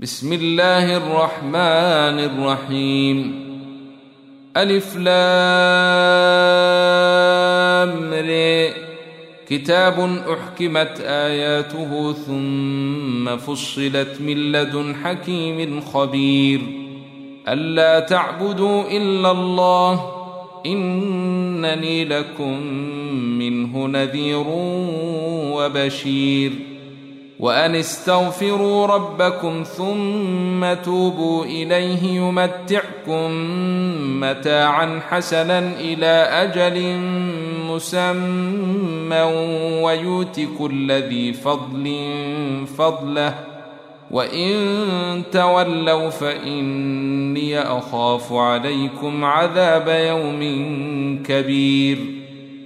بسم الله الرحمن الرحيم. ألف لام كتاب أحكمت آياته ثم فصلت من لدن حكيم خبير. ألا تعبدوا إلا الله إنني لكم منه نذير وبشير. وان استغفروا ربكم ثم توبوا اليه يمتعكم متاعا حسنا إلى أجل مسمى ويؤت كل ذي فضل فضله وان تولوا فاني اخاف عليكم عذاب يوم كبير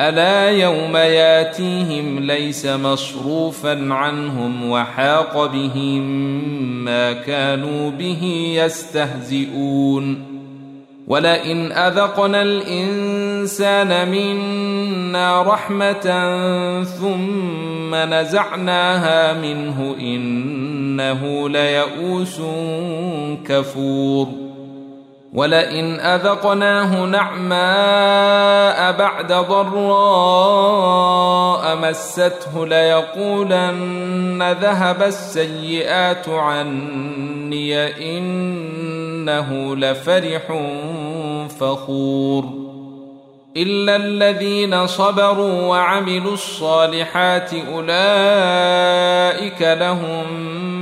ألا يوم ياتيهم ليس مصروفا عنهم وحاق بهم ما كانوا به يستهزئون. ولئن أذقنا الإنسان منا رحمة ثم نزعناها منه إنه ليئوس كفور. ولئن أذقناه نعماء بعد ضراء مسته ليقولن ذهب السيئات عني إنه لفرح فخور إلا الذين صبروا وعملوا الصالحات أولئك لهم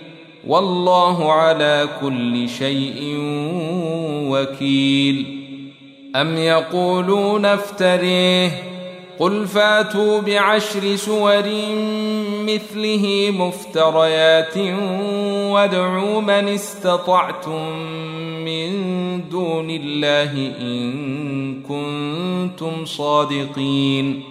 والله على كل شيء وكيل. أم يقولون افتريه قل فاتوا بعشر سور مثله مفتريات وادعوا من استطعتم من دون الله إن كنتم صادقين.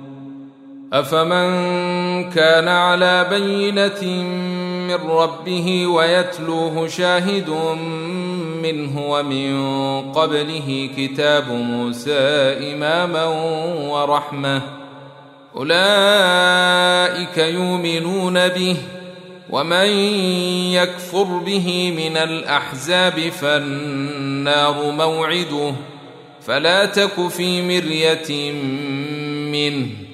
أفمن كان على بينة من ربه ويتلوه شاهد منه ومن قبله كتاب موسى إماما ورحمة أولئك يؤمنون به ومن يكفر به من الأحزاب فالنار موعده فلا تك في مرية منه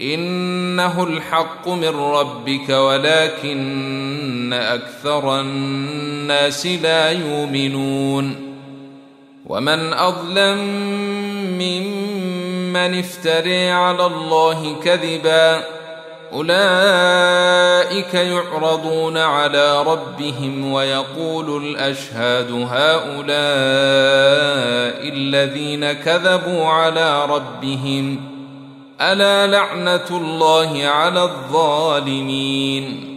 إنه الحق من ربك ولكن أكثر الناس لا يؤمنون. ومن أظلم ممن افتري على الله كذبا أولئك يعرضون على ربهم ويقول الأشهاد هؤلاء الذين كذبوا على ربهم. ألا لعنة الله على الظالمين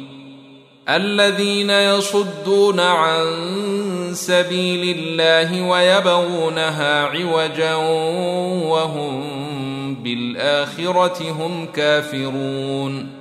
الذين يصدون عن سبيل الله ويبغونها عوجا وهم بالآخرة هم كافرون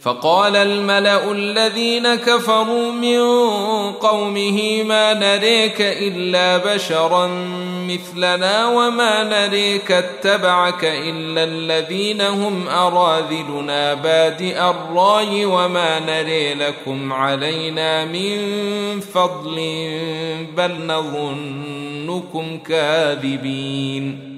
فقال الملأ الذين كفروا من قومه ما نريك إلا بشرا مثلنا وما نريك اتبعك إلا الذين هم أراذلنا بادئ الرأي وما نري لكم علينا من فضل بل نظنكم كاذبين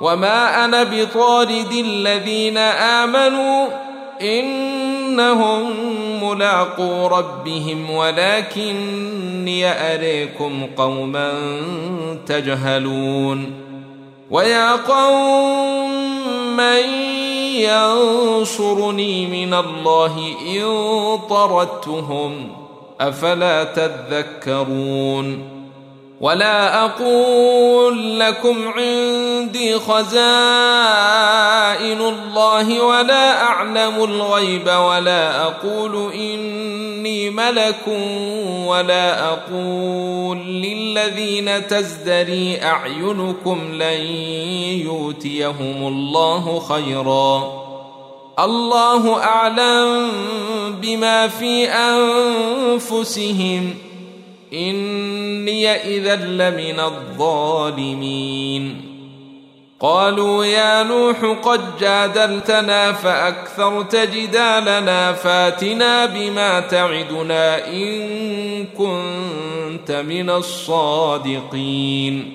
وما أنا بطارد الذين امنوا انهم ملاقو ربهم ولكني اريكم قوما تجهلون ويا قوم من ينصرني من الله ان طردتهم افلا تذكرون ولا أقول لكم عندي خزائن الله ولا أعلم الغيب ولا أقول إني ملك ولا أقول للذين تزدري أعينكم لن يؤتيهم الله خيرا. الله أعلم بما في أنفسهم. إني إذا لمن الظالمين. قالوا يا نوح قد جادلتنا فأكثرت جدالنا فاتنا بما تعدنا إن كنت من الصادقين.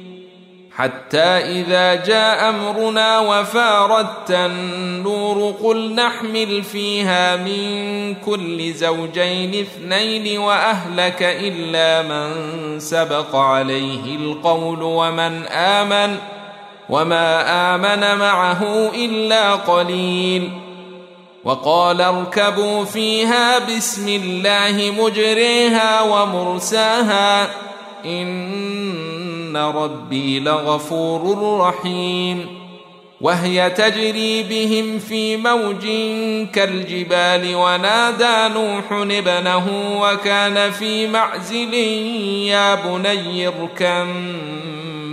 حتى إذا جاء أمرنا وفاردت النور قل نحمل فيها من كل زوجين اثنين وأهلك إلا من سبق عليه القول ومن آمن وما آمن معه إلا قليل وقال اركبوا فيها بسم الله مجريها ومرساها ان ربي لغفور رحيم وهي تجري بهم في موج كالجبال ونادى نوح ابنه وكان في معزل يا بني اركم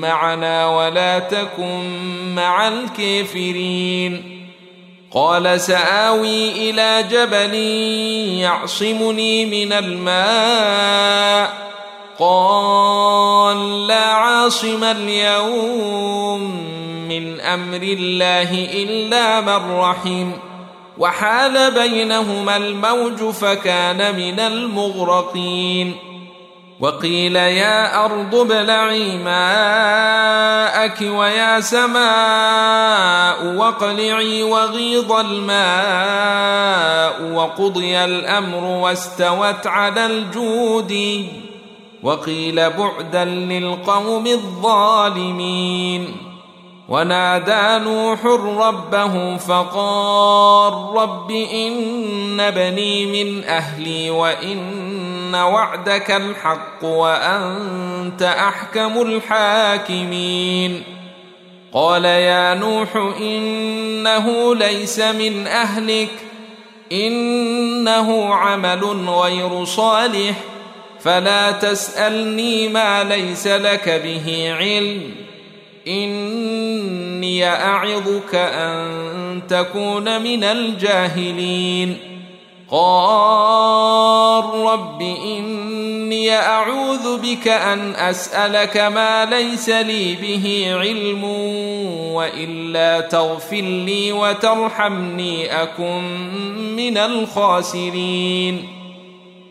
معنا ولا تكن مع الكافرين قال ساوي إلى جبل يعصمني من الماء قال لا عاصم اليوم من أمر الله إلا من رحم وحال بينهما الموج فكان من المغرقين وقيل يا أرض ابلعي ماءك ويا سماء واقلعي وغيض الماء وقضي الأمر واستوت على الجود وقيل بعدا للقوم الظالمين. ونادى نوح ربه فقال رب إن بني من أهلي وإن وعدك الحق وأنت أحكم الحاكمين. قال يا نوح إنه ليس من أهلك إنه عمل غير صالح فلا تسألني ما ليس لك به علم. إني أعظك أن تكون من الجاهلين. قال رب إني أعوذ بك أن أسألك ما ليس لي به علم وإلا تغفر لي وترحمني أكن من الخاسرين.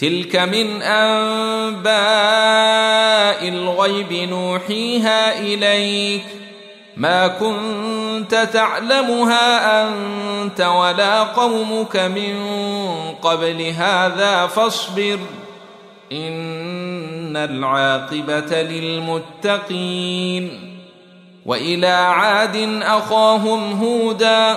تلك من أنباء الغيب نوحيها إليك. ما كنت تعلمها أنت ولا قومك من قبل هذا فاصبر. إن العاقبة للمتقين. وإلى عاد أخاهم هودا.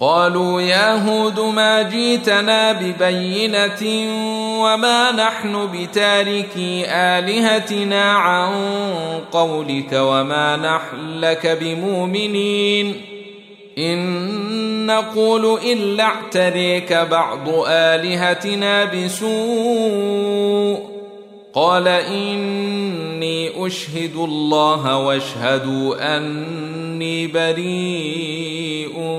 قالوا يا هود ما جيتنا ببينة وما نحن بتاركي آلهتنا عن قولك وما نحن لك بمؤمنين. إن نقول إلا اعتريك بعض آلهتنا بسوء. قال إني أشهد الله واشهدوا أني بريء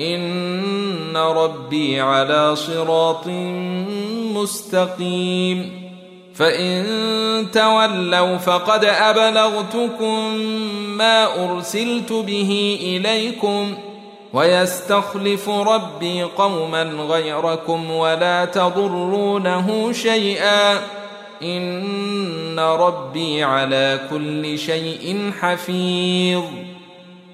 إن ربي على صراط مستقيم. فإن تولوا فقد أبلغتكم ما أرسلت به إليكم ويستخلف ربي قوما غيركم ولا تضرونه شيئا. إن ربي على كل شيء حفيظ.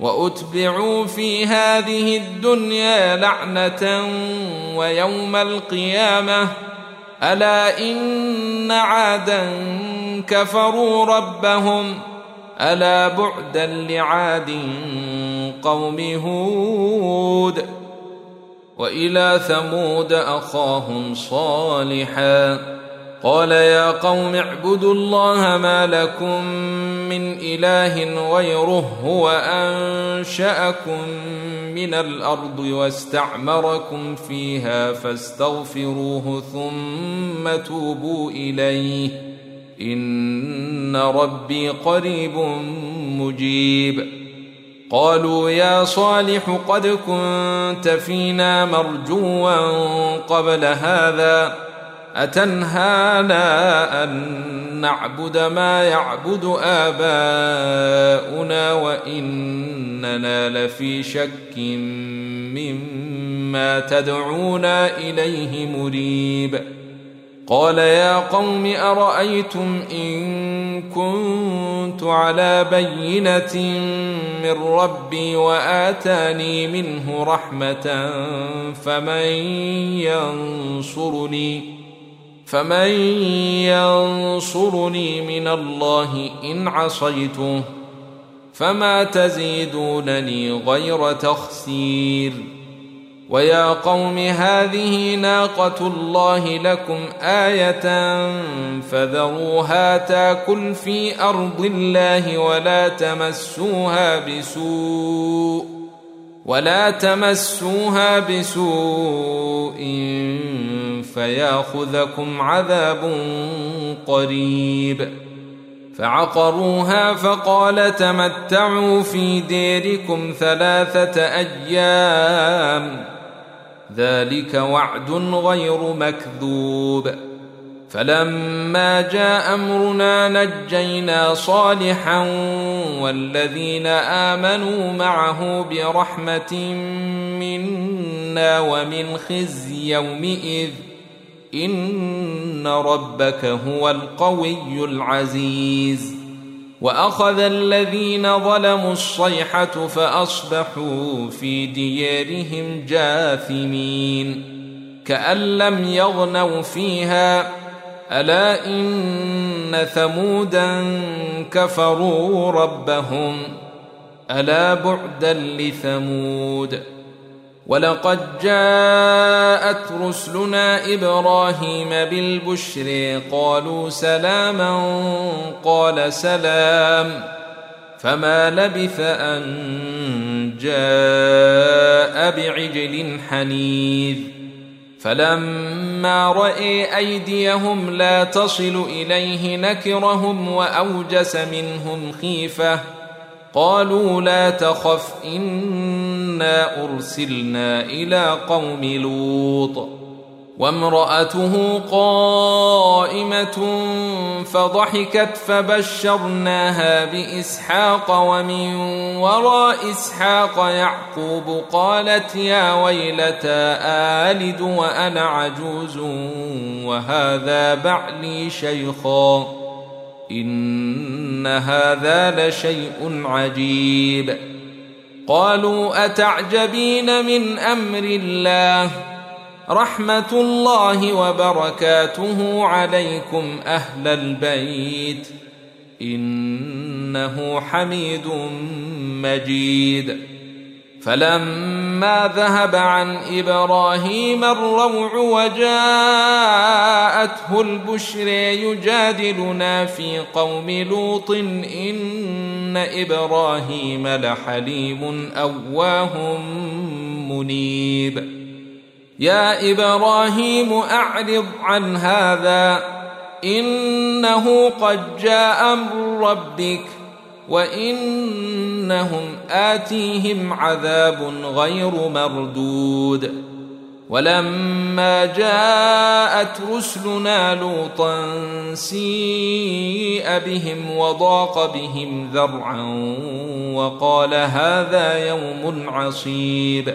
وأتبعوا في هذه الدنيا لعنة ويوم القيامة. ألا إن عادا كفروا ربهم. ألا بعدا لعاد قوم هود. وإلى ثمود أخاهم صالحا. قال يا قوم اعبدوا الله ما لكم من إله غيره هو أنشأكم من الأرض واستعمركم فيها فاستغفروه ثم توبوا إليه. إن ربي قريب مجيب. قالوا يا صالح قد كنت فينا مرجوا قبل هذا اتنهانا أن نعبد ما يعبد آباؤنا وإننا لفي شك مما تدعونا إليه مريب. قال يا قوم أرأيتم إن كنت على بينة من ربي وآتاني منه رحمة فمن ينصرني؟ فمن ينصرني من الله إن عصيته فما تزيدونني غير تخسير ويا قوم هذه ناقة الله لكم آية فذروها تاكل في أرض الله ولا تمسوها بسوء ولا تمسوها بسوء فياخذكم عذاب قريب. فعقروها فقال تمتعوا في ديركم ثلاثة أيام. ذلك وعد غير مكذوب. فلما جاء أمرنا نجينا صالحا والذين آمنوا معه برحمة منا ومن خزي يومئذ. إن ربك هو القوي العزيز. وأخذ الذين ظلموا الصيحة فأصبحوا في ديارهم جاثمين. كأن لم يغنوا فيها ألا إن ثمودا كفروا ربهم ألا بعدا لثمود ولقد جاءت رسلنا إبراهيم بالبشر قالوا سلاما قال سلام فما لبث أن جاء بعجل حنيذ فلما رأي أيديهم لا تصل إليه نكرهم وأوجس منهم خيفة. قالوا لا تخف إنا أرسلنا إلى قوم لوط. وامرأته قائمة فضحكت فبشرناها بإسحاق ومن وراء إسحاق يعقوب قالت يا ويلتى آلد وأنا عجوز وهذا بعلي شيخا إن هذا لشيء عجيب. قالوا أتعجبين من أمر الله؟ رحمه الله وبركاته عليكم أهل البيت. إنه حميد مجيد. فلما ذهب عن إبراهيم الروع وجاءته البشر يجادلنا في قوم لوط إن إبراهيم لحليم أواه منيب. يا إبراهيم أعرض عن هذا إنه قد جاء أمر ربك وإنهم آتيهم عذاب غير مردود. ولما جاءت رسلنا لوطا سيء بهم وضاق بهم ذرعا وقال هذا يوم عصيب.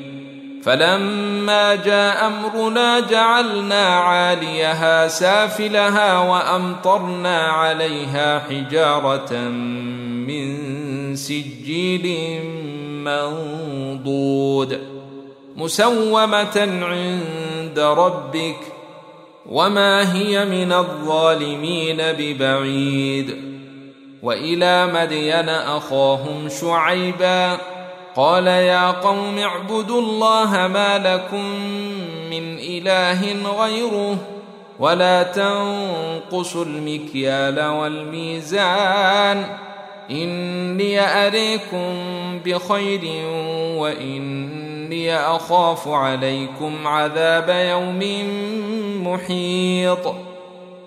فلما جاء أمرنا جعلنا عاليها سافلها وأمطرنا عليها حجارة من سجيل منضود مسومة عند ربك وما هي من الظالمين ببعيد وإلى مدين أخاهم شعيبا قال يا قوم اعبدوا الله ما لكم من إله غيره ولا تنقصوا المكيال والميزان إني أريكم بخير وإني أخاف عليكم عذاب يوم محيط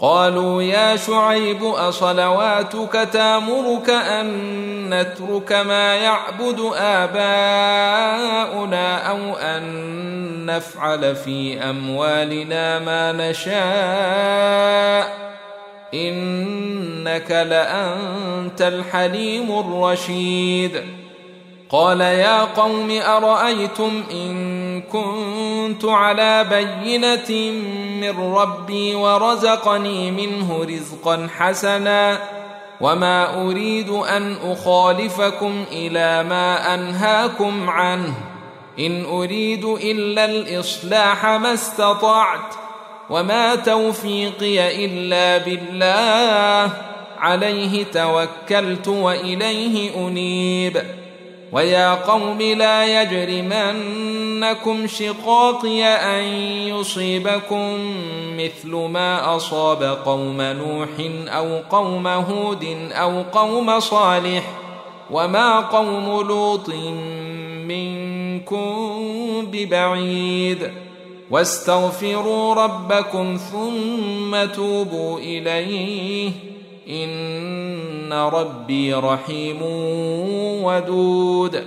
قالوا يا شعيب أصلواتك تامرك أن نترك ما يعبد آباؤنا أو أن نفعل في أموالنا ما نشاء؟ إنك لأنت الحليم الرشيد. قال يا قوم أرأيتم إن كنت على بينة من ربي ورزقني منه رزقا حسنا وما أريد أن أخالفكم إلى ما أنهاكم عنه. إن أريد إلا الإصلاح ما استطعت وما توفيقي إلا بالله. عليه توكلت وإليه أنيب. ويا قوم لا يجرمنكم شقاقي أن يصيبكم مثل ما أصاب قوم نوح أو قوم هود أو قوم صالح وما قوم لوط منكم ببعيد واستغفروا ربكم ثم توبوا إليه ان ربي رحيم ودود.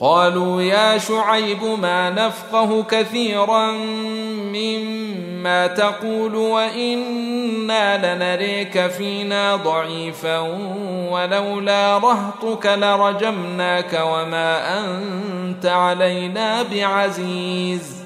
قالوا يا شعيب ما نفقه كثيرا مما تقول وأنا لنريك فينا ضعيفا ولولا رهطك لرجمناك وما انت علينا بعزيز.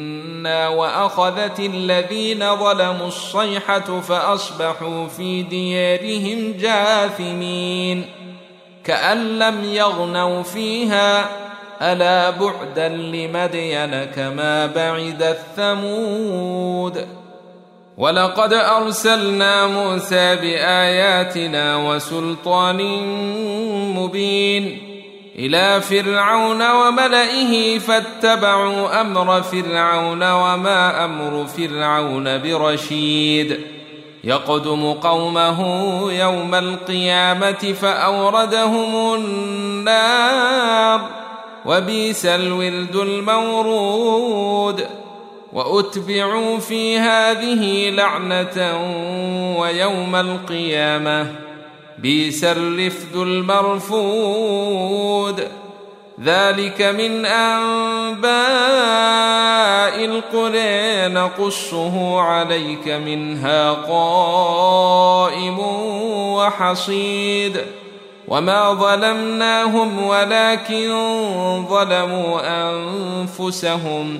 وأخذت الذين ظلموا الصيحة فأصبحوا في ديارهم جاثمين. كأن لم يغنوا فيها ألا بعدا لمدين كما بعد الثمود. ولقد أرسلنا موسى بآياتنا وسلطان مبين. إلى فرعون وملئه فاتبعوا أمر فرعون وما أمر فرعون برشيد. يقدم قومه يوم القيامة فأوردهم النار وبئس الورد المورود. وأتبعوا في هذه لعنة ويوم القيامة. بئس الرفد المرفود ذلك من انباء القرى نقصه عليك منها قائم وحصيد وما ظلمناهم ولكن ظلموا انفسهم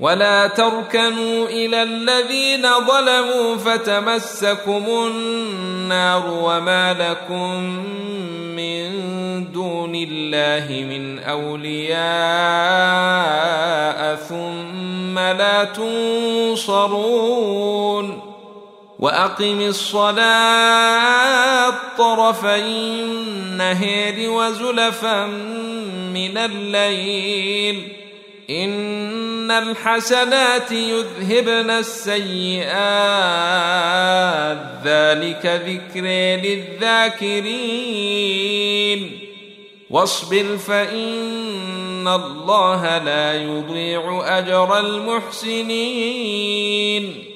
ولا تركنوا إلى الذين ظلموا فتمسكم النار وما لكم من دون الله من أولياء ثم لا تنصرون وأقم الصلاة طرفي النهار وزلفا من الليل إن الحسنات يذهبن السيئات. ذلك ذكر للذاكرين. واصبر فإن الله لا يضيع أجر المحسنين.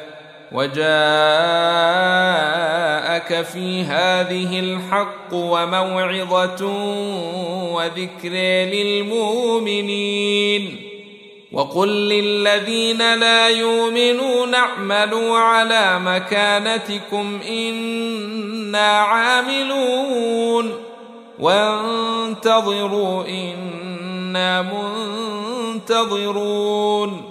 وجاءك في هذه الحق وموعظة وذكر للمؤمنين. وقل للذين لا يؤمنون اعملوا على مكانتكم أنا عاملون. وانتظروا إنا منتظرون.